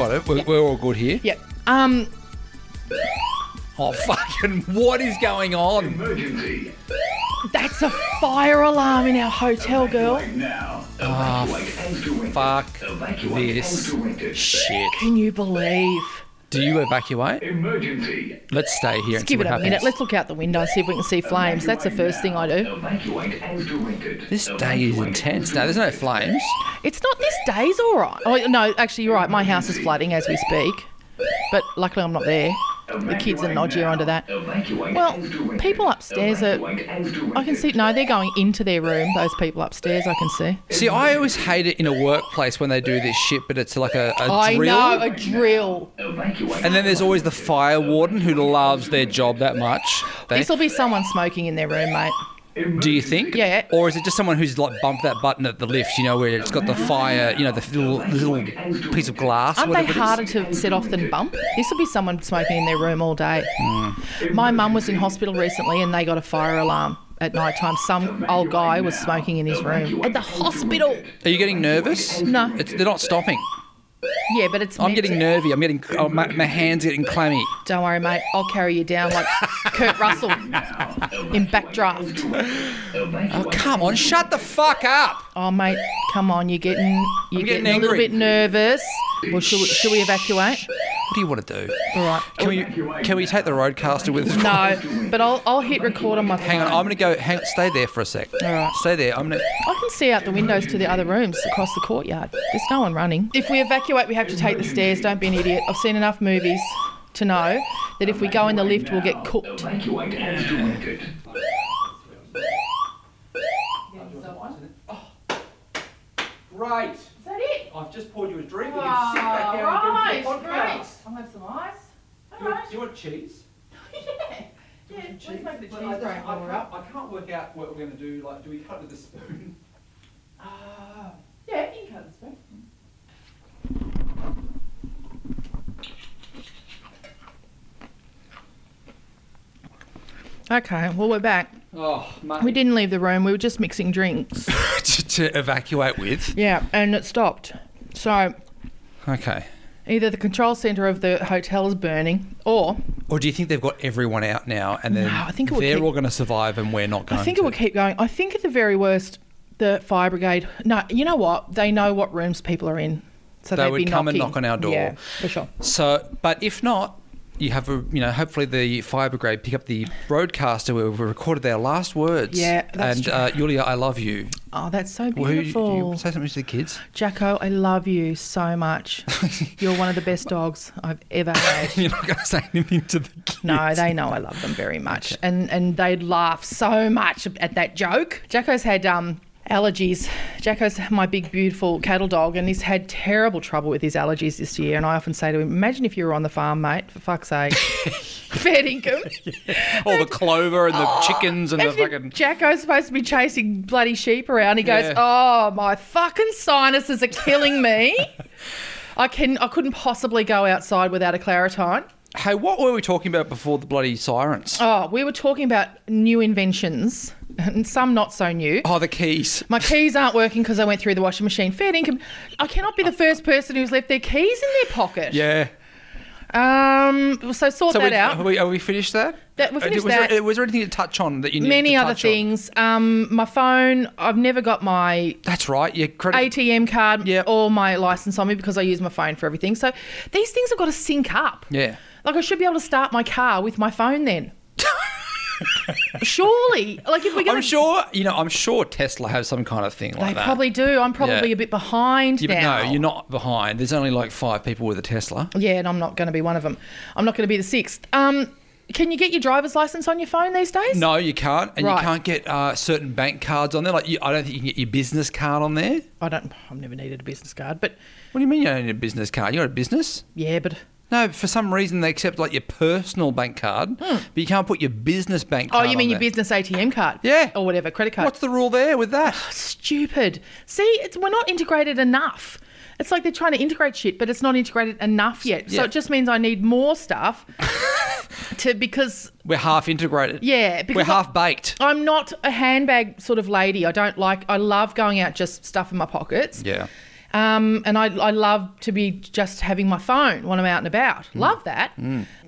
got it. We're, we're all good here. Yep. Um, Oh, fucking, what is going on? that's a fire alarm in our hotel, girl. Oh Fuck this shit. Can you believe? Do you evacuate? Emergency. Let's stay here and see Give it what a happens. minute. Let's look out the window and see if we can see flames. That's the first thing I do. This day is intense. No, there's no flames. It's not this day's all right. Oh no, actually you're right. My house is flooding as we speak, but luckily I'm not there. The kids are nodgier onto that. Well, people upstairs are. I can see. No, they're going into their room. Those people upstairs, I can see. See, I always hate it in a workplace when they do this shit, but it's like a, a I drill. I know a drill. And then there's always the fire warden who loves their job that much. This will be someone smoking in their room, mate. Do you think? Yeah. Or is it just someone who's like bumped that button at the lift, you know, where it's got the fire, you know, the little, little piece of glass? Aren't they whatever it is? harder to set off than bump? This will be someone smoking in their room all day. Hmm. My mum was in hospital recently and they got a fire alarm at night time. Some old guy was smoking in his room at the hospital. Are you getting nervous? No. It's, they're not stopping. Yeah, but it's. I'm getting to- nervy. I'm getting, oh, my, my hands getting clammy. Don't worry, mate. I'll carry you down like Kurt Russell in Backdraft. Oh, come on, shut the fuck up. Oh, mate, come on. You're getting. You're getting getting, a little bit nervous. Well, should we, should we evacuate? What do you want to do? All right. Can we, can we take the RodeCaster with us? No, but I'll, I'll hit record on my phone. Hang on, I'm going to go. Hang, stay there for a sec. All right. Stay there. I'm going to. I can see out the windows to the other rooms across the courtyard. There's no one running. If we evacuate, we have to take the stairs. Don't be an idiot. I've seen enough movies to know that if we go in the lift, we'll get cooked. Great. Is that it? I've just poured you a drink. Oh, right, great. I'll have some ice. All right. Do you want cheese? Yeah. Yeah, let's make the cheese I, break I, while can't, up. I can't work out what we're going to do. Like, do we cut with a spoon? Ah. Yeah, you can cut with the spoon. Okay, well, we're back. Oh, mate. We didn't leave the room, we were just mixing drinks. to, to evacuate with. yeah, and it stopped. So Okay. either the control centre of the hotel is burning, or Or do you think they've got everyone out now, and then No, I think it they're keep- all going to survive, and we're not going? I think to? it will keep going. I think at the very worst, the fire brigade. No, you know what? They know what rooms people are in, so They they'd would be come and knocking. knock on our door. Yeah, for sure. So, but if not, you have a, you know, hopefully the fire brigade pick up the broadcaster where we recorded their last words. Yeah, that's and true. uh, Yulia, I love you. Oh, that's so Well, who- beautiful. you say something to the kids. Jacko, I love you so much. You're one of the best dogs I've ever had. You're not going to say anything to the kids. No, they know I love them very much, and and they'd laugh so much at that joke. Jacko's had um, allergies. Jacko's my big beautiful cattle dog, and he's had terrible trouble with his allergies this year. And I often say to him, "Imagine if you were on the farm, mate. For fuck's sake, fair income." All the clover and the Oh, chickens and the fucking. Jacko's supposed to be chasing bloody sheep around. He goes, Yeah. "Oh, my fucking sinuses are killing me." I can I couldn't possibly go outside without a Claratyne. Hey, what were we talking about before the bloody sirens? Oh, we were talking about new inventions, and some not so new. Oh, the keys. My keys aren't working because I went through the washing machine. Fair income. I cannot be the first person who's left their keys in their pocket. Yeah. Um. So sort So that we, out. Are we, are we finished that? That- we Uh, finished was that. There, was there anything to touch on that you needed Many to other touch on? things. Um. My phone. I've never got my That's right. Your credit. ATM card Yep. or my license on me because I use my phone for everything. So these things have got to sync up. Yeah. Like I should be able to start my car with my phone then. Surely, like if we're going I'm sure. You know. I'm sure Tesla has some kind of thing they like that. They probably do. I'm probably Yeah. a bit behind Yeah, but now. no, you're not behind. There's only like five people with a Tesla. Yeah, and I'm not going to be one of them. I'm not going to be the sixth. Um, can you get your driver's license on your phone these days? No, you can't, and Right. you can't get uh, certain bank cards on there. Like, you, I don't think you can get your business card on there. I don't. I've never needed a business card, but What do you mean you don't need a business card? You got a business? yeah, but No, for some reason they accept like your personal bank card, hmm. but you can't put your business bank oh, card. oh, you mean your there. business ATM card? Yeah. or whatever credit card. What's the rule there with that? Oh, stupid? See, it's, we're not integrated enough. It's like they're trying to integrate shit, but it's not integrated enough yet. So it just means I need more stuff to because We're half integrated. yeah, we're half baked. I'm not a handbag sort of lady. I don't like. I love going out just stuff in my pockets. Yeah. Um, and I, I love to be just having my phone when I'm out and about. Hmm. Love that.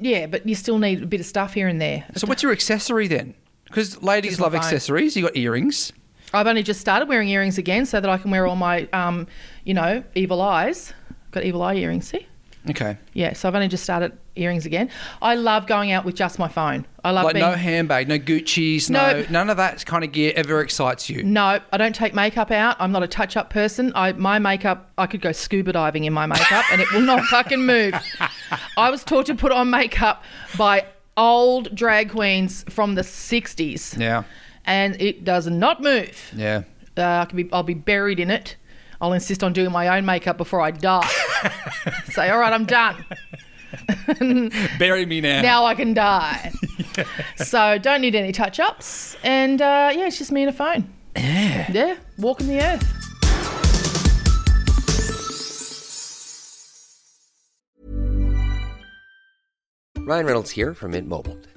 Yeah, but you still need a bit of stuff here and there. So what's your accessory then? Because ladies love accessories. You got earrings. I've only just started wearing earrings again so that I can wear all my, um, you know, evil eyes. Got evil eye earrings, see? Okay. Yeah, so I've only just started earrings again. I love going out with just my phone. I love Like being. no handbag, no Gucci's, no Nope. none of that kind of gear ever excites you. No, I don't take makeup out. I'm not a touch-up person. I my makeup, I could go scuba diving in my makeup and it will not fucking move. I was taught to put on makeup by old drag queens from the 60s. Yeah. And it does not move. Yeah. Uh, I can be I'll be buried in it. I'll insist on doing my own makeup before I die. Say, all right, I'm done. Bury me now. Now I can die. So don't need any touch ups. And uh, yeah, it's just me and a phone. Yeah. Yeah, walking the earth. Ryan Reynolds here from Mint Mobile.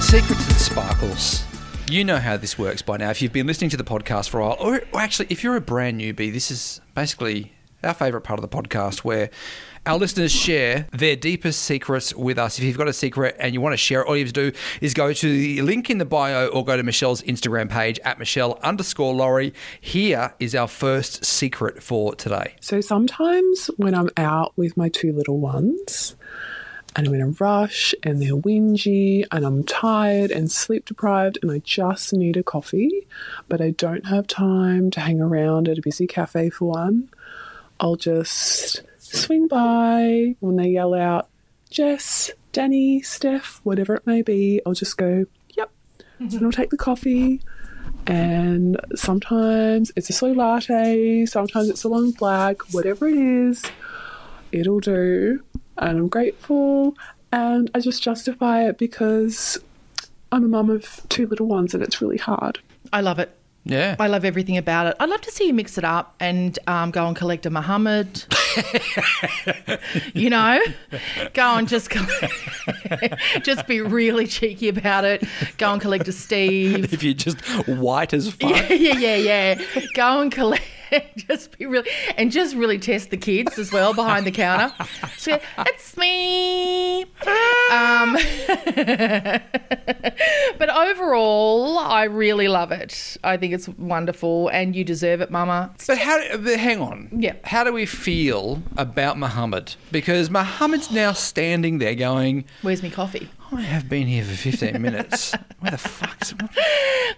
All right, secrets and sparkles. You know how this works by now. If you've been listening to the podcast for a while, or, or actually, if you're a brand newbie, this is basically our favourite part of the podcast where our listeners share their deepest secrets with us. If you've got a secret and you want to share it, all you have to do is go to the link in the bio or go to Meshel's Instagram page at Michelle underscore Laurie. Here is our first secret for today. So sometimes when I'm out with my two little ones and I'm in a rush and they're whingy and I'm tired and sleep deprived and I just need a coffee, but I don't have time to hang around at a busy cafe for one, I'll just swing by when they yell out, Jess, Danny, Steph, whatever it may be. I'll just go, yep. And I'll take the coffee. And sometimes it's a soy latte, sometimes it's a long black, whatever it is, it'll do. And I'm grateful. And I just justify it because I'm a mum of two little ones and it's really hard. I love it. Yeah. I love everything about it. I'd love to see you mix it up and um, go and collect a Muhammad. you know, go and just just be really cheeky about it. Go and collect a Steve. if you're just white as fuck. Yeah, yeah, yeah, yeah. Go and collect. Just be really and just really test the kids as well behind the counter. So it's me. Um, but overall, I really love it. I think it's wonderful, and you deserve it, Mama. But how? But hang on. Yeah. How do we feel about Muhammad? Because Muhammad's now standing there going, Where's me coffee? I have been here for 15 minutes. Where the fuck's...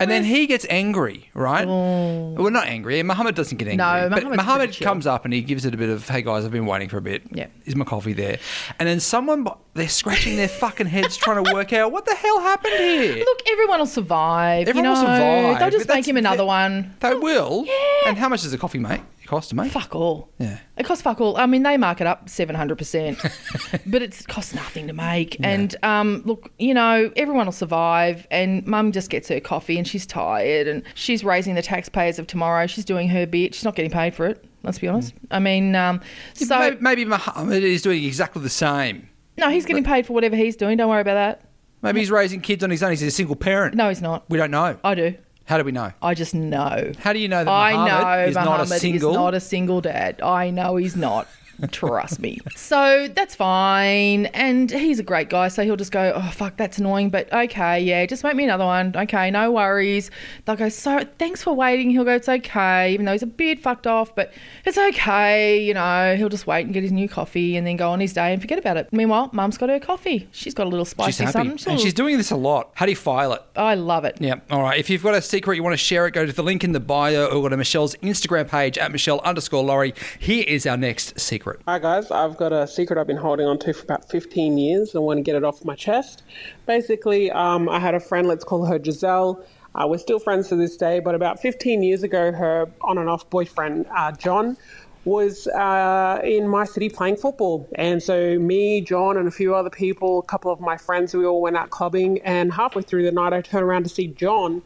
And then he gets angry, right? Oh. Well, not angry. Muhammad doesn't get angry. Oh. No, but Muhammad comes up and he gives it a bit of, hey guys, I've been waiting for a bit. Yeah. Is my coffee there? And then someone, they're scratching their fucking heads trying to work out what the hell happened here. Look, everyone will survive. Everyone you will survive, They'll just make him another one. They will. Yeah. And how much does a coffee make? Cost to make? Fuck all. Yeah. It costs fuck all. I mean, they mark it up seven hundred percent, but it costs nothing to make. And um, look, you know, everyone will survive. And Mum just gets her coffee, and she's tired, and she's raising the taxpayers of tomorrow. She's doing her bit. She's not getting paid for it. Let's be honest. I mean, um, so maybe, maybe Muhammad is doing exactly the same. no, he's getting paid for whatever he's doing. Don't worry about that. Maybe he's raising kids on his own. He's a single parent. No, he's not. We don't know. I do. How do we know? I just know. How do you know that I Muhammad know is not a single? is not a single dad. I know he's not. Trust me. So that's fine. And he's a great guy. So he'll just go, oh, fuck, that's annoying. But okay, yeah, just make me another one. Okay, no worries. They'll go, so thanks for waiting. He'll go, it's okay. Even though he's a bit fucked off, but it's okay. You know, he'll just wait and get his new coffee and then go on his day and forget about it. Meanwhile, mum's got her coffee. She's got a little spicy She's happy. something. And she's doing this a lot. How do you file it? I love it. Yeah. All right. If you've got a secret you want to share it, go to the link in the bio or go to Meshel's Instagram page at Michelle underscore Laurie. Here is our next secret. Hi guys, I've got a secret I've been holding on to for about 15 years. I want to get it off my chest. Basically, um, I had a friend, let's call her Giselle. Uh, we're still friends to this day, but about 15 years ago, her on and off boyfriend, uh, John, was uh, in my city playing football. And so, me, John, and a few other people, a couple of my friends, we all went out clubbing. And halfway through the night, I turned around to see John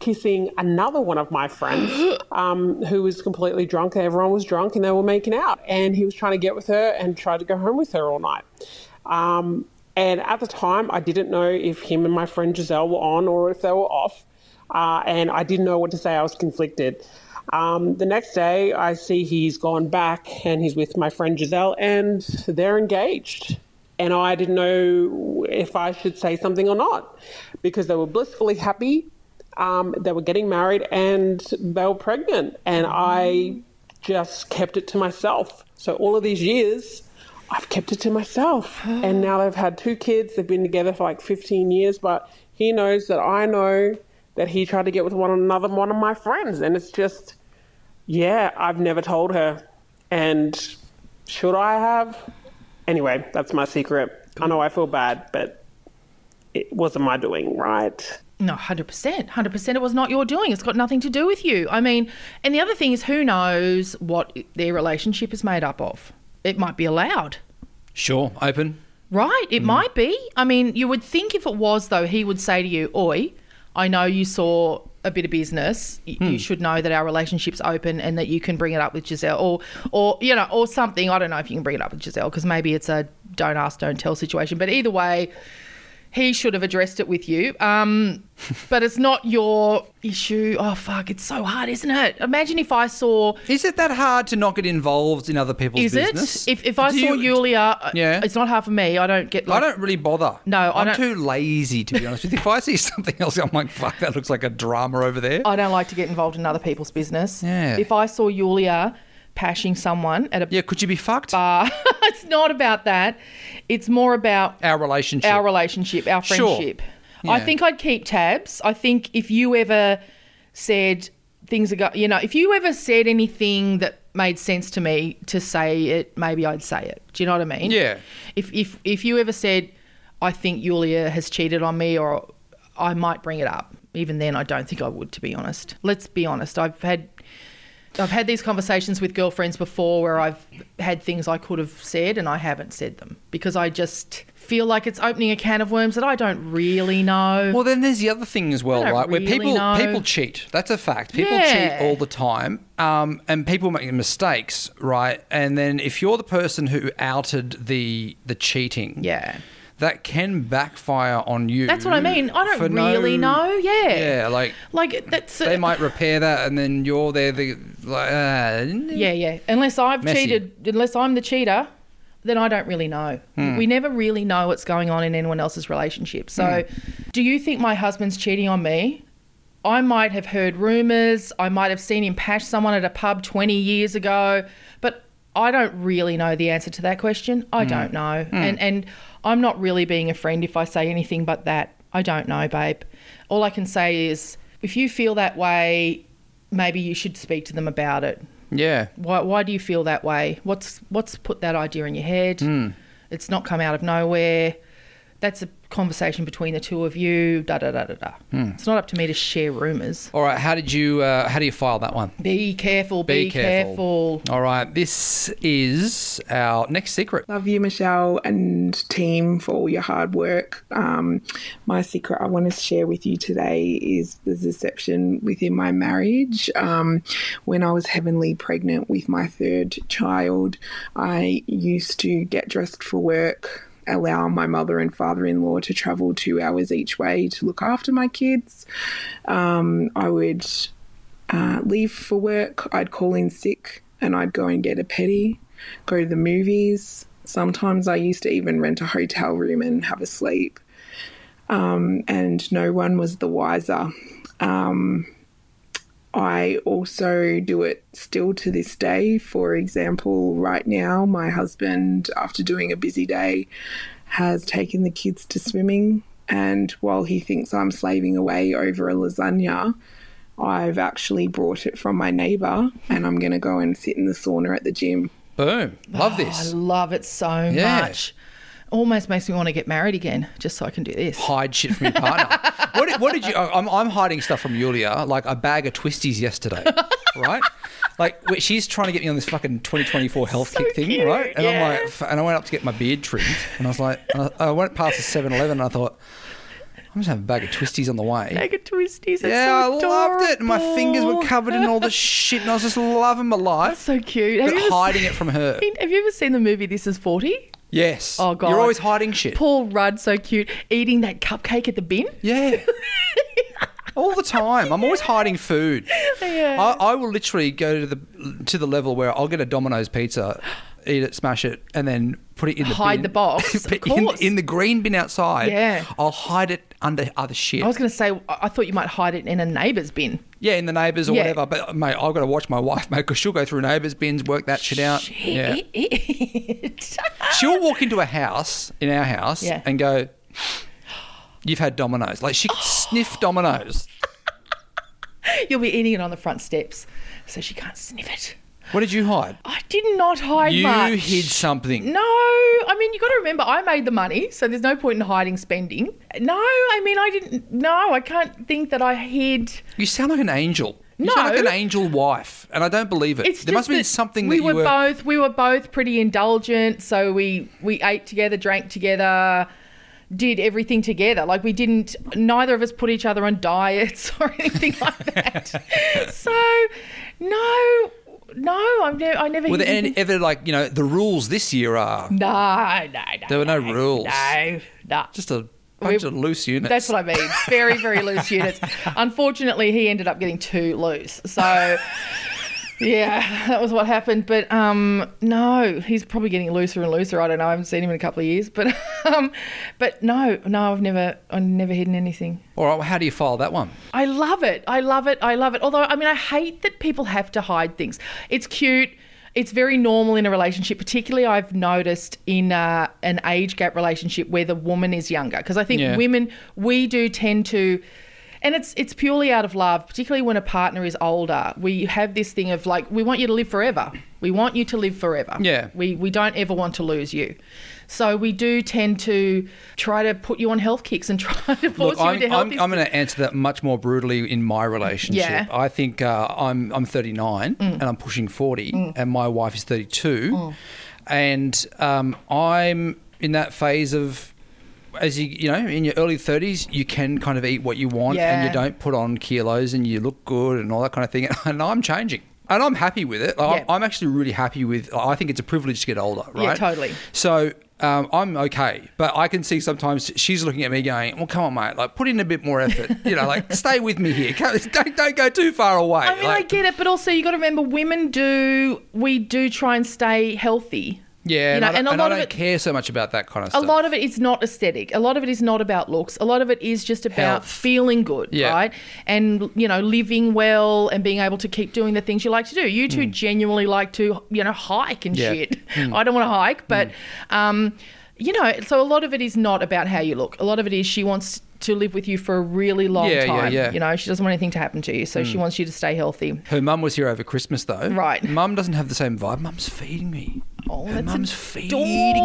kissing another one of my friends um, who was completely drunk. Everyone was drunk and they were making out. And he was trying to get with her and tried to go home with her all night. Um, and at the time, I didn't know if him and my friend Giselle were on or if they were off. Uh, and I didn't know what to say. I was conflicted. Um, the next day, I see he's gone back and he's with my friend Giselle, and they're engaged. And I didn't know if I should say something or not because they were blissfully happy. Um, they were getting married and they were pregnant. And I just kept it to myself. So all of these years, I've kept it to myself. and now they've had two kids. They've been together for like 15 years, but he knows that I know that he tried to get with one another one of my friends. And it's just, yeah, I've never told her. And should I have? Anyway, that's my secret. I know I feel bad, but it wasn't my doing, right? No, 100%. 100% it was not your doing. It's got nothing to do with you. I mean, and the other thing is who knows what their relationship is made up of? It might be allowed. Sure. Open. Right, it mm. might be. I mean, you would think if it was, though, he would say to you, Oi, I know you saw a bit of business. Y- You hmm. should know that our relationship's open and that you can bring it up with Giselle or, or you know, or something. I don't know if you can bring it up with Giselle because maybe it's a don't ask, don't tell situation. But either way, he should have addressed it with you. Um, but it's not your issue. Oh, fuck, it's so hard, isn't it? Imagine if I saw Is it that hard to not get involved in other people's is business? it? If, if I Do saw you- Yulia, Yeah. it's not hard for me. I don't get. Like, I don't really bother. No, I I'm don't- too lazy to be honest with you. If I see something else, I'm like, fuck, that looks like a drama over there. I don't like to get involved in other people's business. Yeah. If I saw Yulia pashing someone at a yeah, could you be fucked? bar, it's not about that. It's more about Our relationship. our relationship, our Sure. friendship. I think I'd keep tabs. I think if you ever said things are go, you know, if you ever said anything that made sense to me to say it, maybe I'd say it. Do you know what I mean? Yeah. If if if you ever said, I think Yulia has cheated on me, or I might bring it up. Even then, I don't think I would, to be honest. Let's be honest. I've had. I've had these conversations with girlfriends before where I've had things I could have said and I haven't said them because I just feel like it's opening a can of worms that I don't really know. Well, then there's the other thing as well, right? Where people know. people cheat. That's a fact. People Yeah. cheat all the time, um, and people make mistakes, right? And then if you're the person who outed the the cheating, yeah. That can backfire on you. That's what I mean. I don't really no- know. Yeah. Yeah, like Like that's they might repair that, and then you're there. The like, uh, Yeah, yeah. Unless I've Messy. cheated, unless I'm the cheater, then I don't really know. Hmm. We never really know what's going on in anyone else's relationship. So, Hmm. do you think my husband's cheating on me? I might have heard rumors. I might have seen him pash someone at a pub 20 years ago, but I don't really know the answer to that question. I mm. don't know. Mm. And and I'm not really being a friend if I say anything but that. I don't know, babe. All I can say is if you feel that way, maybe you should speak to them about it. yeah. Why, why do you feel that way? What's what's put that idea in your head? Mm. It's not come out of nowhere. That's a conversation between the two of you. Da da da da da. It's not up to me to share rumors. All right. How did you? Uh, how do you file that one? Be careful. Be, Be careful. careful. All right. This is our next secret. Love you, Meshel, and team for all your hard work. Um, my secret I want to share with you today is the deception within my marriage. Um, when I was heavenly pregnant with my third child, I used to get dressed for work. Allow my mother and father in law to travel two hours each way to look after my kids. Um, I would uh, leave for work, I'd call in sick and I'd go and get a petty, go to the movies. Sometimes I used to even rent a hotel room and have a sleep. Um, and no one was the wiser. Um, I also do it still to this day. For example, right now, my husband, after doing a busy day, has taken the kids to swimming. And while he thinks I'm slaving away over a lasagna, I've actually brought it from my neighbour and I'm going to go and sit in the sauna at the gym. Boom. Love I this. Ah, I love it so Yeah. much. Almost makes me want to get married again, just so I can do this. Hide shit from your partner. what, did, what did you? I'm, I'm hiding stuff from Yulia, like a bag of twisties yesterday, right? Like she's trying to get me on this fucking 2024 health kick thing, cute, right? And I'm like, and I went up to get my beard trimmed, and I was like, I, I went past the 7-Eleven, and I thought, I'm just having a bag of twisties on the way. Bag of twisties. Yeah, so I loved it. And my fingers were covered in all the shit, and I was just loving my life. That's So cute. But hiding seen, it from her. have you ever seen the movie This Is 40? Yes. Oh, God. You're always hiding shit. Paul Rudd, so cute, eating that cupcake at the bin. Yeah. All the time. I'm always hiding food. I, I will literally go to the to the level where I'll get a Domino's pizza, eat it, smash it, and then put it in the Hide bin. the box, in, in the green bin outside. Yeah. I'll hide it under other shit. I was going to say, I thought you might hide it in a neighbour's bin. yeah, in the neighbours or Yeah. whatever. But uh, mate, I've got to watch my wife, mate, because she'll go through neighbours' bins, work that shit out. Yeah. She'll walk into a house in our house Yeah. and go, "You've had Domino's." Like she can sniff Domino's. You'll be eating it on the front steps, so she can't sniff it. What did you hide? I did not hide You much. You hid something. No, I mean you got to remember I made the money, so there's no point in hiding spending. No, I mean I didn't. No, I can't think that I hid. You sound like an angel. You sound like an angel wife, and I don't believe it. It's there must just be something we that you were, both we were both pretty indulgent, so we we ate together, drank together, did everything together. Like we didn't. Neither of us put each other on diets or anything like that. so no, no, I've never. I never. Were there any, ever like you know the rules this year are No, no, no. There were no no, rules. No, no. just a bunch We- of loose units? That's what I mean. Very, very loose units. Unfortunately, he ended up getting too loose. So, yeah, that was what happened. But um, no, he's probably getting looser and looser. I don't know. I haven't seen him in a couple of years. But um, but no, no, I've never, I've never hidden anything. All right, well, how do you file that one? I love it. I love it. I love it. Although, I mean, I hate that people have to hide things. It's cute. It's very normal in a relationship, particularly I've noticed in uh, an age gap relationship where the woman is younger. Because I think Yeah. women, we do tend to And it's it's purely out of love, particularly when a partner is older. We have this thing of like we want you to live forever. We want you to live forever. Yeah. We we don't ever want to lose you. So we do tend to try to put you on health kicks and try to force Look, you I'm, into I'm. I'm going to answer that much more brutally in my relationship. Yeah. I think uh, I'm I'm 39 and I'm pushing 40, and my wife is 32, and um, I'm in that phase of. As you you know, in your early thirties, you can kind of eat what you want, and you don't put on kilos, and you look good, and all that kind of thing. And I'm changing, and I'm happy with it. Like, Yeah. I'm actually really happy with. I think it's a privilege to get older, right? Yeah, totally. So um, I'm okay, but I can see sometimes she's looking at me going, "Well, come on, mate, like put in a bit more effort. You know, like stay with me here. Don't don't go too far away." I mean, Like, I get it, but also you got to remember, women do we do try and stay healthy. Yeah, you know, and, I, and a and I lot of don't it- care so much about that kind of stuff. A lot of it is not aesthetic. A lot of it is not about looks. A lot of it is just about Health. feeling good, Yeah. right? And you know, living well and being able to keep doing the things you like to do. You two genuinely like to, you know, hike and Hmm. Yeah. shit. I don't want to hike, but um, you know, so a lot of it is not about how you look. A lot of it is she wants to live with you for a really long Yeah, yeah, time. yeah. Hmm. You know, she doesn't want anything to happen to you, so she wants you to stay healthy. Her mum was here over Christmas though. Right. Mum doesn't have the same vibe. Mum's feeding me. Oh, Her mum's feeding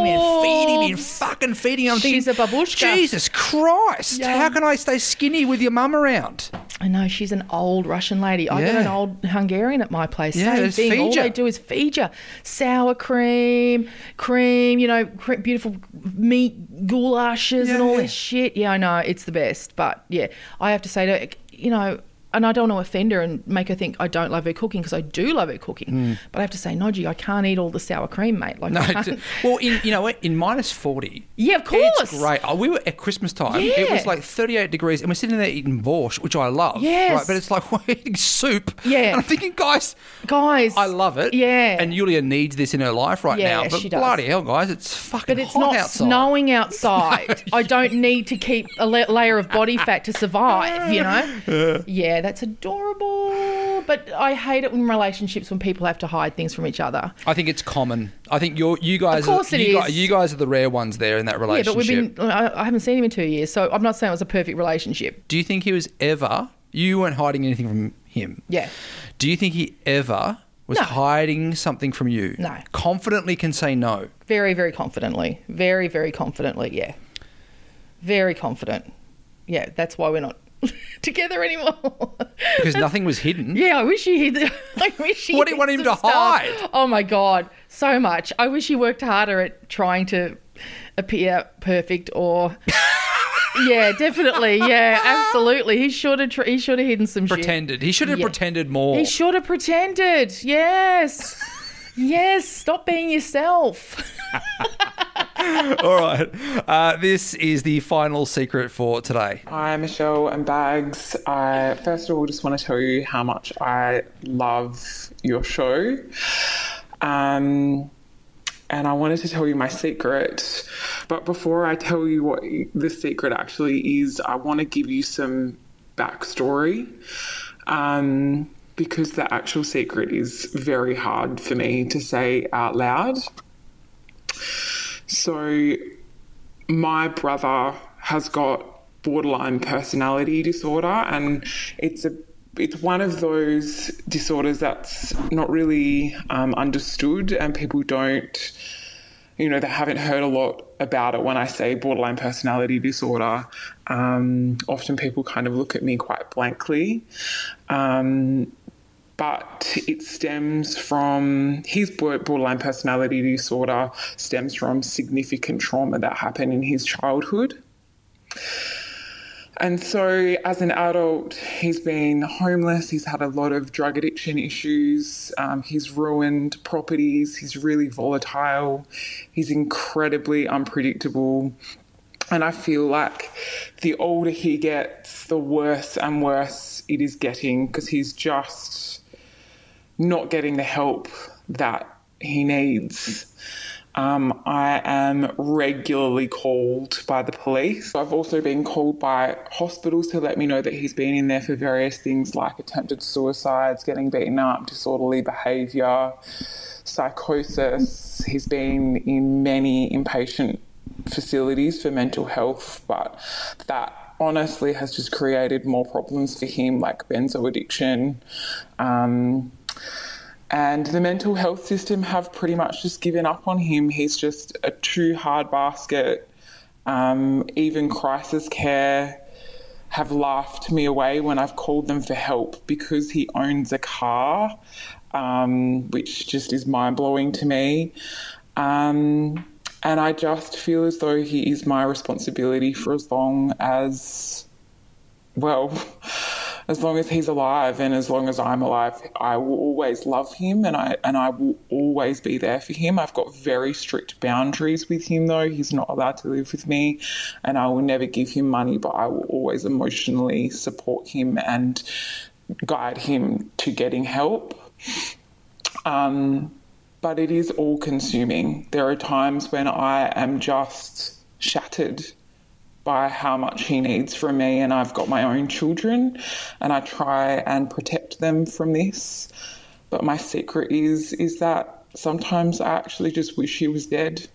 me and feeding me and fucking feeding me. I'm She's thinking, a babushka. Jesus Christ! Yeah. How can I stay skinny with your mum around? I know she's an old Russian lady. I got an old Hungarian at my place. Yeah, Same thing. All they do is feed you sour cream, cream. You know, cre- beautiful meat goulashes and all Yeah. this shit. Yeah, I know it's the best. But yeah, I have to say to you know. And I don't want to offend her and make her think I don't love her cooking because I do love her cooking. Hmm. But I have to say, Nodgy, I can't eat all the sour cream, mate. Like. No, well, in you know what? In minus forty, yeah, of course. It's great. Oh, we were at Christmas time. It was like 38 degrees, and we're sitting there eating borscht, which I love. Yes. Right, but it's like we're eating soup. Yeah. And I'm thinking, guys, Guys, I love it. Yeah. And Julia needs this in her life right Yeah, now. But she does. bloody hell, guys, it's fucking But it's not outside. snowing outside. I don't need to keep a la- layer of body fat to survive, you know? Yeah, that's adorable. But I hate it in relationships when people have to hide things from each other. I think it's common. I think you're, you guys, course are, it you, is. Guys, you guys are the rare ones there in that relationship. Yeah, but we've been, I, I haven't seen him in two years, so I'm not saying it was a perfect relationship. Do you think he was ever? You weren't hiding anything from him. Yeah. Do you think he ever was No. hiding something from you? No. Confidently can say no. Very, very confidently. Very, very confidently, yeah. Very confident. Yeah, that's why we're not together anymore. Because nothing was hidden. Yeah, I wish he. hid. I wish he. What do you want him some to hide? Oh my god, so much. I wish he worked harder at trying to appear perfect or. yeah, definitely. Yeah, absolutely. He should have. Tr- he should have hidden some shit. Pretended. He should have Yeah. pretended more. He should have pretended. Yes. yes. Stop being yourself. All right. Uh, this is the final secret for today. Hi, Meshel and Bags. I first of all just want to tell you how much I love your show. Um, and I wanted to tell you my secret. But before I tell you what the secret actually is, I want to give you some backstory. Um, because the actual secret is very hard for me to say out loud. So, my brother has got borderline personality disorder and it's a it's one of those disorders that's not really um, understood and people don't you know they haven't heard a lot about it. When i say borderline personality disorder um, often people kind of look at me quite blankly. Um, but it stems from his borderline personality disorder stems from significant trauma that happened in his childhood and so, as an adult, he's been homeless. He's had a lot of drug addiction issues. Um, he's ruined properties. He's really volatile. He's incredibly unpredictable. And I feel like the older he gets, the worse and worse it is getting because he's just not getting the help that he needs. Um, I am regularly called by the police. I've also been called by hospitals to let me know that he's been in there for various things like attempted suicides, getting beaten up, disorderly behaviour, psychosis. He's been in many inpatient facilities for mental health, but that honestly has just created more problems for him, like benzo addiction. Um, and the mental health system have pretty much just given up on him. He's just a too hard basket. Um, even crisis care have laughed me away when I've called them for help because he owns a car, um, which just is mind blowing to me. Um, and I just feel as though he is my responsibility for as long as, well, as long as he's alive and as long as I'm alive, I will always love him and I and I will always be there for him. I've got very strict boundaries with him though. He's not allowed to live with me and I will never give him money, but I will always emotionally support him and guide him to getting help. Um, but it is all consuming. There are times when I am just shattered by how much he needs from me, and I've got my own children, and I try and protect them from this. But my secret is is that sometimes I actually just wish he was dead,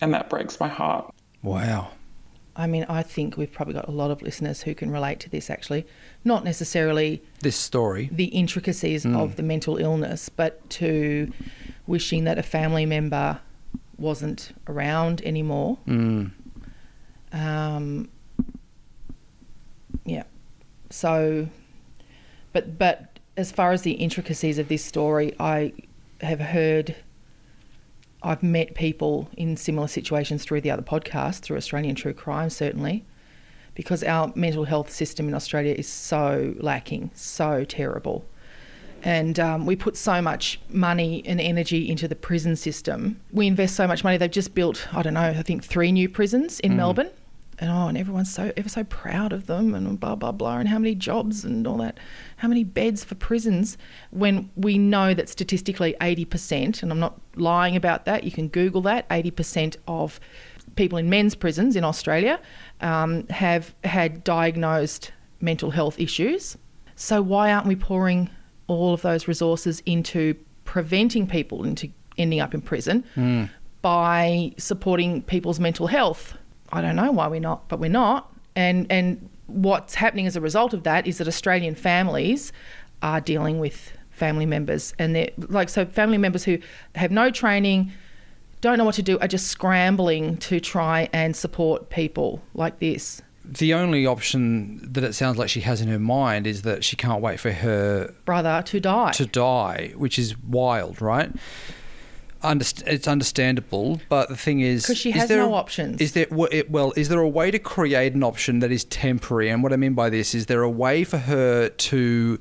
and that breaks my heart. Wow. I mean, I think we've probably got a lot of listeners who can relate to this actually. Not necessarily This story. the intricacies hmm. of the mental illness, but to wishing that a family member wasn't around anymore. Hmm. Um, yeah. So, but but as far as the intricacies of this story, I have heard. I've met people in similar situations through the other podcast, through Australian True Crime, certainly, because our mental health system in Australia is so lacking, so terrible. And um, we put so much money and energy into the prison system. We invest so much money. They've just built, I don't know, I think three new prisons in Melbourne. And oh, and everyone's so ever so proud of them and blah blah blah and how many jobs and all that, how many beds for prisons when we know that statistically 80%, and I'm not lying about that, you can Google that, 80% of people in men's prisons in Australia um, have had diagnosed mental health issues. So why aren't we pouring all of those resources into preventing people into ending up in prison by supporting people's mental health? I don't know why we're not, but we're not. And and what's happening as a result of that is that Australian families are dealing with family members and they're like so family members who have no training don't know what to do are just scrambling to try and support people like this The only option that it sounds like she has in her mind is that she can't wait for her brother to die to die, which is wild, right? Underst- it's understandable, but the thing is, 'Cause she is has there no options. Is there well? Is there a way to create an option that is temporary? And what I mean by this is there a way for her to,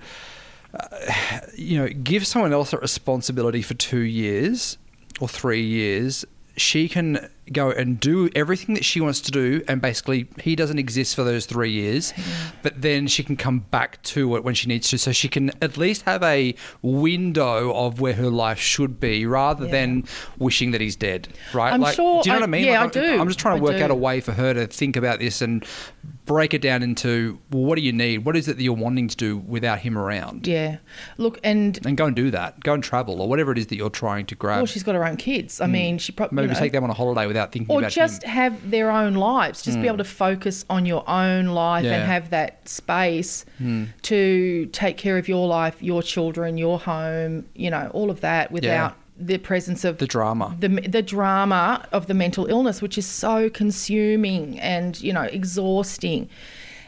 uh, you know, give someone else a responsibility for two years or three years? She can go and do everything that she wants to do, and basically he doesn't exist for those three years. Mm-hmm. But then she can come back to it when she needs to, so she can at least have a window of where her life should be, rather than wishing that he's dead. Right? I'm sure Do you know I- what I mean? yeah, Like, I do. I'm just trying to I work out a way for her to think about this and break it down into well, what do you need? What is it that you're wanting to do without him around? yeah look and And go and do that. Go and travel or whatever it is that you're trying to grab. well she's got her own kids i hmm. mean she probably Maybe take them on a holiday without thinking about it. or just him. have their own lives just be hmm. able to focus on your own life Yeah. and have that space hmm. to take care of your life your children your home you know all of that without the presence of The drama. the, the drama of the mental illness which is so consuming and you know exhausting.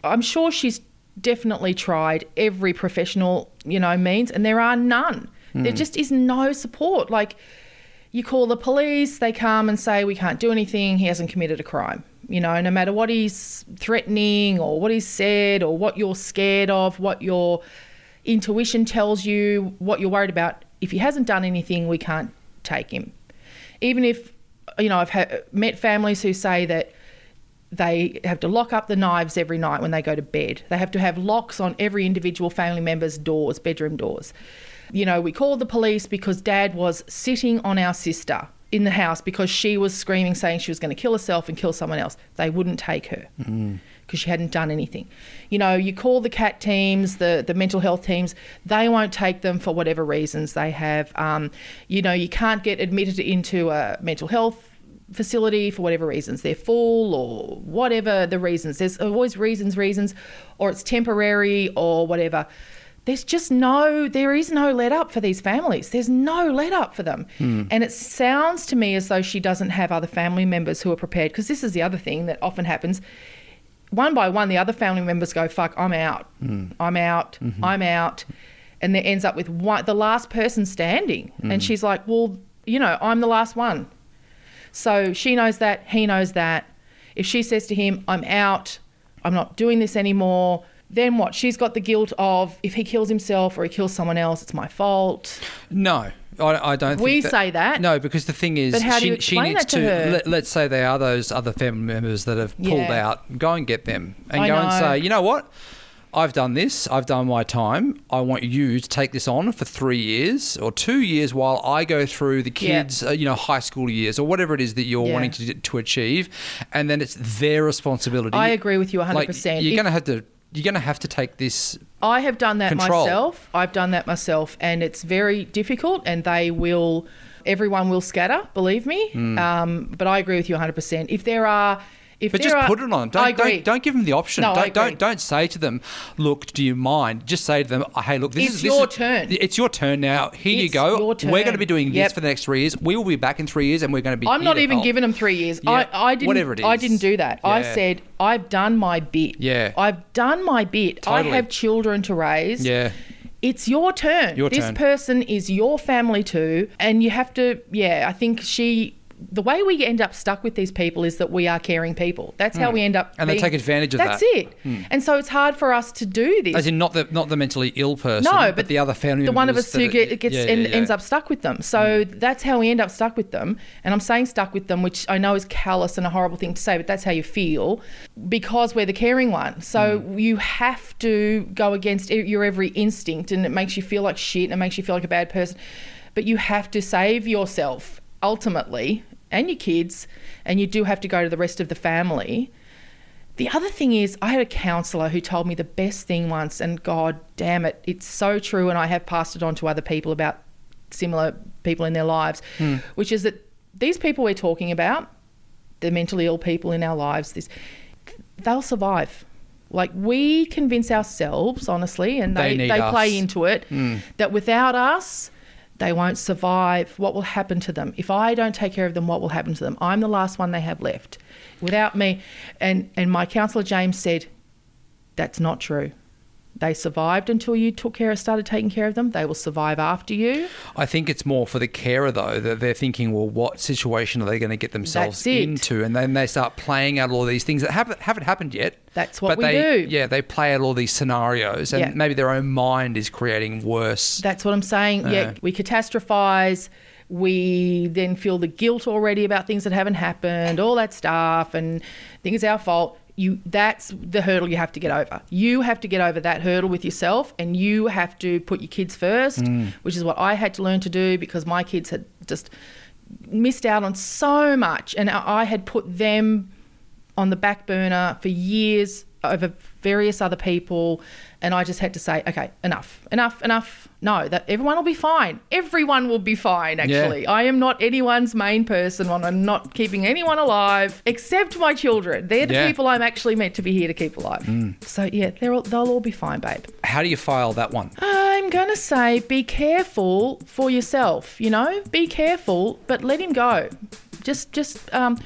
I'm sure she's definitely tried every professional you know means and there are none. There hmm. just is no support. Like you call the police, they come and say, We can't do anything, he hasn't committed a crime. You know, no matter what he's threatening or what he's said or what you're scared of, what your intuition tells you, what you're worried about, if he hasn't done anything, we can't take him. Even if, you know, I've ha- met families who say that they have to lock up the knives every night when they go to bed. They have to have locks on every individual family member's doors, bedroom doors. You know, we called the police because dad was sitting on our sister in the house because she was screaming, saying she was going to kill herself and kill someone else. They wouldn't take her mm. Because she hadn't done anything. You know, you call the CAT teams, the, the mental health teams, they won't take them for whatever reasons they have. Um, you know, you can't get admitted into a mental health facility for whatever reasons they're full or whatever the reasons. There's always reasons, reasons, or it's temporary or whatever. There's just no, there is no let up for these families. There's no let up for them. And it sounds to me as though she doesn't have other family members who are prepared, because this is the other thing that often happens. One by one, the other family members go, fuck, I'm out. Hmm. I'm out. Mm-hmm. I'm out. And there ends up with one, the last person standing. And hmm. she's like, well, you know, I'm the last one. So she knows that, he knows that. If she says to him, I'm out, I'm not doing this anymore, then what? She's got the guilt of if he kills himself or he kills someone else, it's my fault. No, I, I don't. Think We that- say that. No, because the thing is, But how do she, you she needs that to her? Let, let's say there are those other family members that have pulled Yeah. out. Go and get them and I go and say, you know what? I've done this. I've done my time. I want you to take this on for three years or two years while I go through the Yeah. kids, uh, you know, high school years or whatever it is that you're Yeah. wanting to, to achieve, and then it's their responsibility. I agree with you Like, 100%. you're going to have to. You're going to have to take this. I have done that Control. myself. I've done that myself, and it's very difficult. And they will, everyone will scatter. Believe me. Hmm. Um, but I agree with you 100. percent If there are, if But just are, put it on them. Don't, I agree. don't, don't give them the option. No, don't, don't don't say to them, "Look, do you mind?" Just say to them, oh, "Hey, look, this It's is this your is- turn. It's your turn now. Here you go. We're going to be doing this for the next three years. We will be back in three years, and we're going to be. I'm not even help." giving them three years. Yeah, I, I didn't. whatever it I didn't do that. I said I've done my bit. Yeah. I've done my bit. Totally. I have children to raise. Yeah. It's your turn. Your this turn. person is your family too, and you have to. Yeah, I think she. The way we end up stuck with these people is that we are caring people. That's how we end up. Hmm. And they take advantage of That's that. Hmm. it. And so it's hard for us to do this. As in, not the not the mentally ill person. No, but, but the other family. the one of us who get, gets yeah, yeah, yeah. ends up stuck with them. So that's how we end up stuck with them. And I'm saying stuck with them, which I know is callous and a horrible thing to say, but that's how you feel because we're the caring one. So you have to go against your every instinct, and it makes you feel like shit and it makes you feel like a bad person. But you have to save yourself ultimately and your kids, and you do have to go to the rest of the family. The other thing is, I had a counsellor who told me the best thing once, and God damn it, it's so true, and I have passed it on to other people about similar people in their lives, hmm. which is that these people we're talking about, the mentally ill people in our lives, this they'll survive. Like we convince ourselves, honestly, and They they, they, play into it, hmm. that without us, they won't survive. What will happen to them? If I don't take care of them, what will happen to them? I'm the last one they have left. Without me, and and my counsellor James said, that's not true. They survived until you took care of, started taking care of them. They will survive after you. I think it's more for the carer though that they're thinking, well, what situation are they going to get themselves into, and then they start playing out all these things that haven't haven't happened yet. That's what but we they, do. Yeah, they play out all these scenarios, and Yeah. maybe their own mind is creating worse. That's what I'm saying. Yeah, we catastrophize. We then feel the guilt already about things that haven't happened, all that stuff, and think it's our fault. You that's the hurdle you have to get over. You have to get over that hurdle with yourself, and you have to put your kids first, mm. which is what I had to learn to do because my kids had just missed out on so much, and I I had put them on the back burner for years over various other people and I just had to say okay enough enough enough no that everyone will be fine everyone will be fine actually I am not anyone's main person I'm not keeping anyone alive except my children they're the Yeah. people I'm actually meant to be here to keep alive so yeah they're all, they'll all be fine babe How do you file that one? I'm going to say be careful for yourself, you know? Be careful, but let him go. Just just um,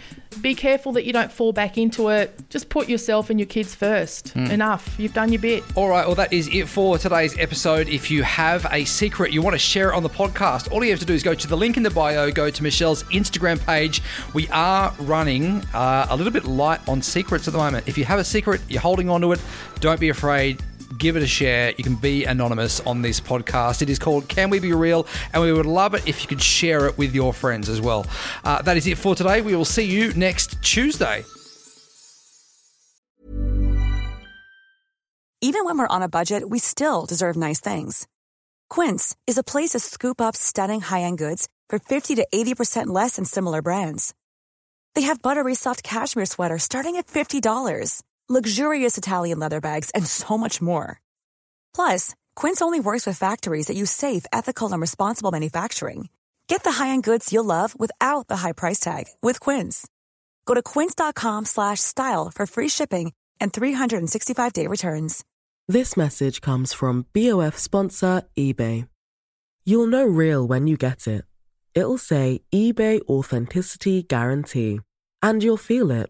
be careful that you don't fall back into it. Just put yourself and your kids first. Enough. You've done your bit. All right, well, that is it for today's episode. If you have a secret you want to share it on the podcast, all you have to do is go to the link in the bio, go to Meshel's Instagram page. We are running uh, a little bit light on secrets at the moment. If you have a secret, you're holding on to it, don't be afraid. Give it a share. You can be anonymous on this podcast. It is called Can We Be Real? And we would love it if you could share it with your friends as well. Uh, that is it for today. We will see you next Tuesday. Even when we're on a budget, we still deserve nice things. Quince is a place to scoop up stunning high-end goods for 50 to 80% less than similar brands. They have buttery soft cashmere sweaters starting at $50, luxurious Italian leather bags, and so much more. Plus, Quince only works with factories that use safe, ethical, and responsible manufacturing. Get the high-end goods you'll love without the high price tag with Quince. Go to quince.com slash style for free shipping and 365-day returns. This message comes from BOF sponsor eBay. You'll know real when you get it. It'll say eBay Authenticity Guarantee. And you'll feel it.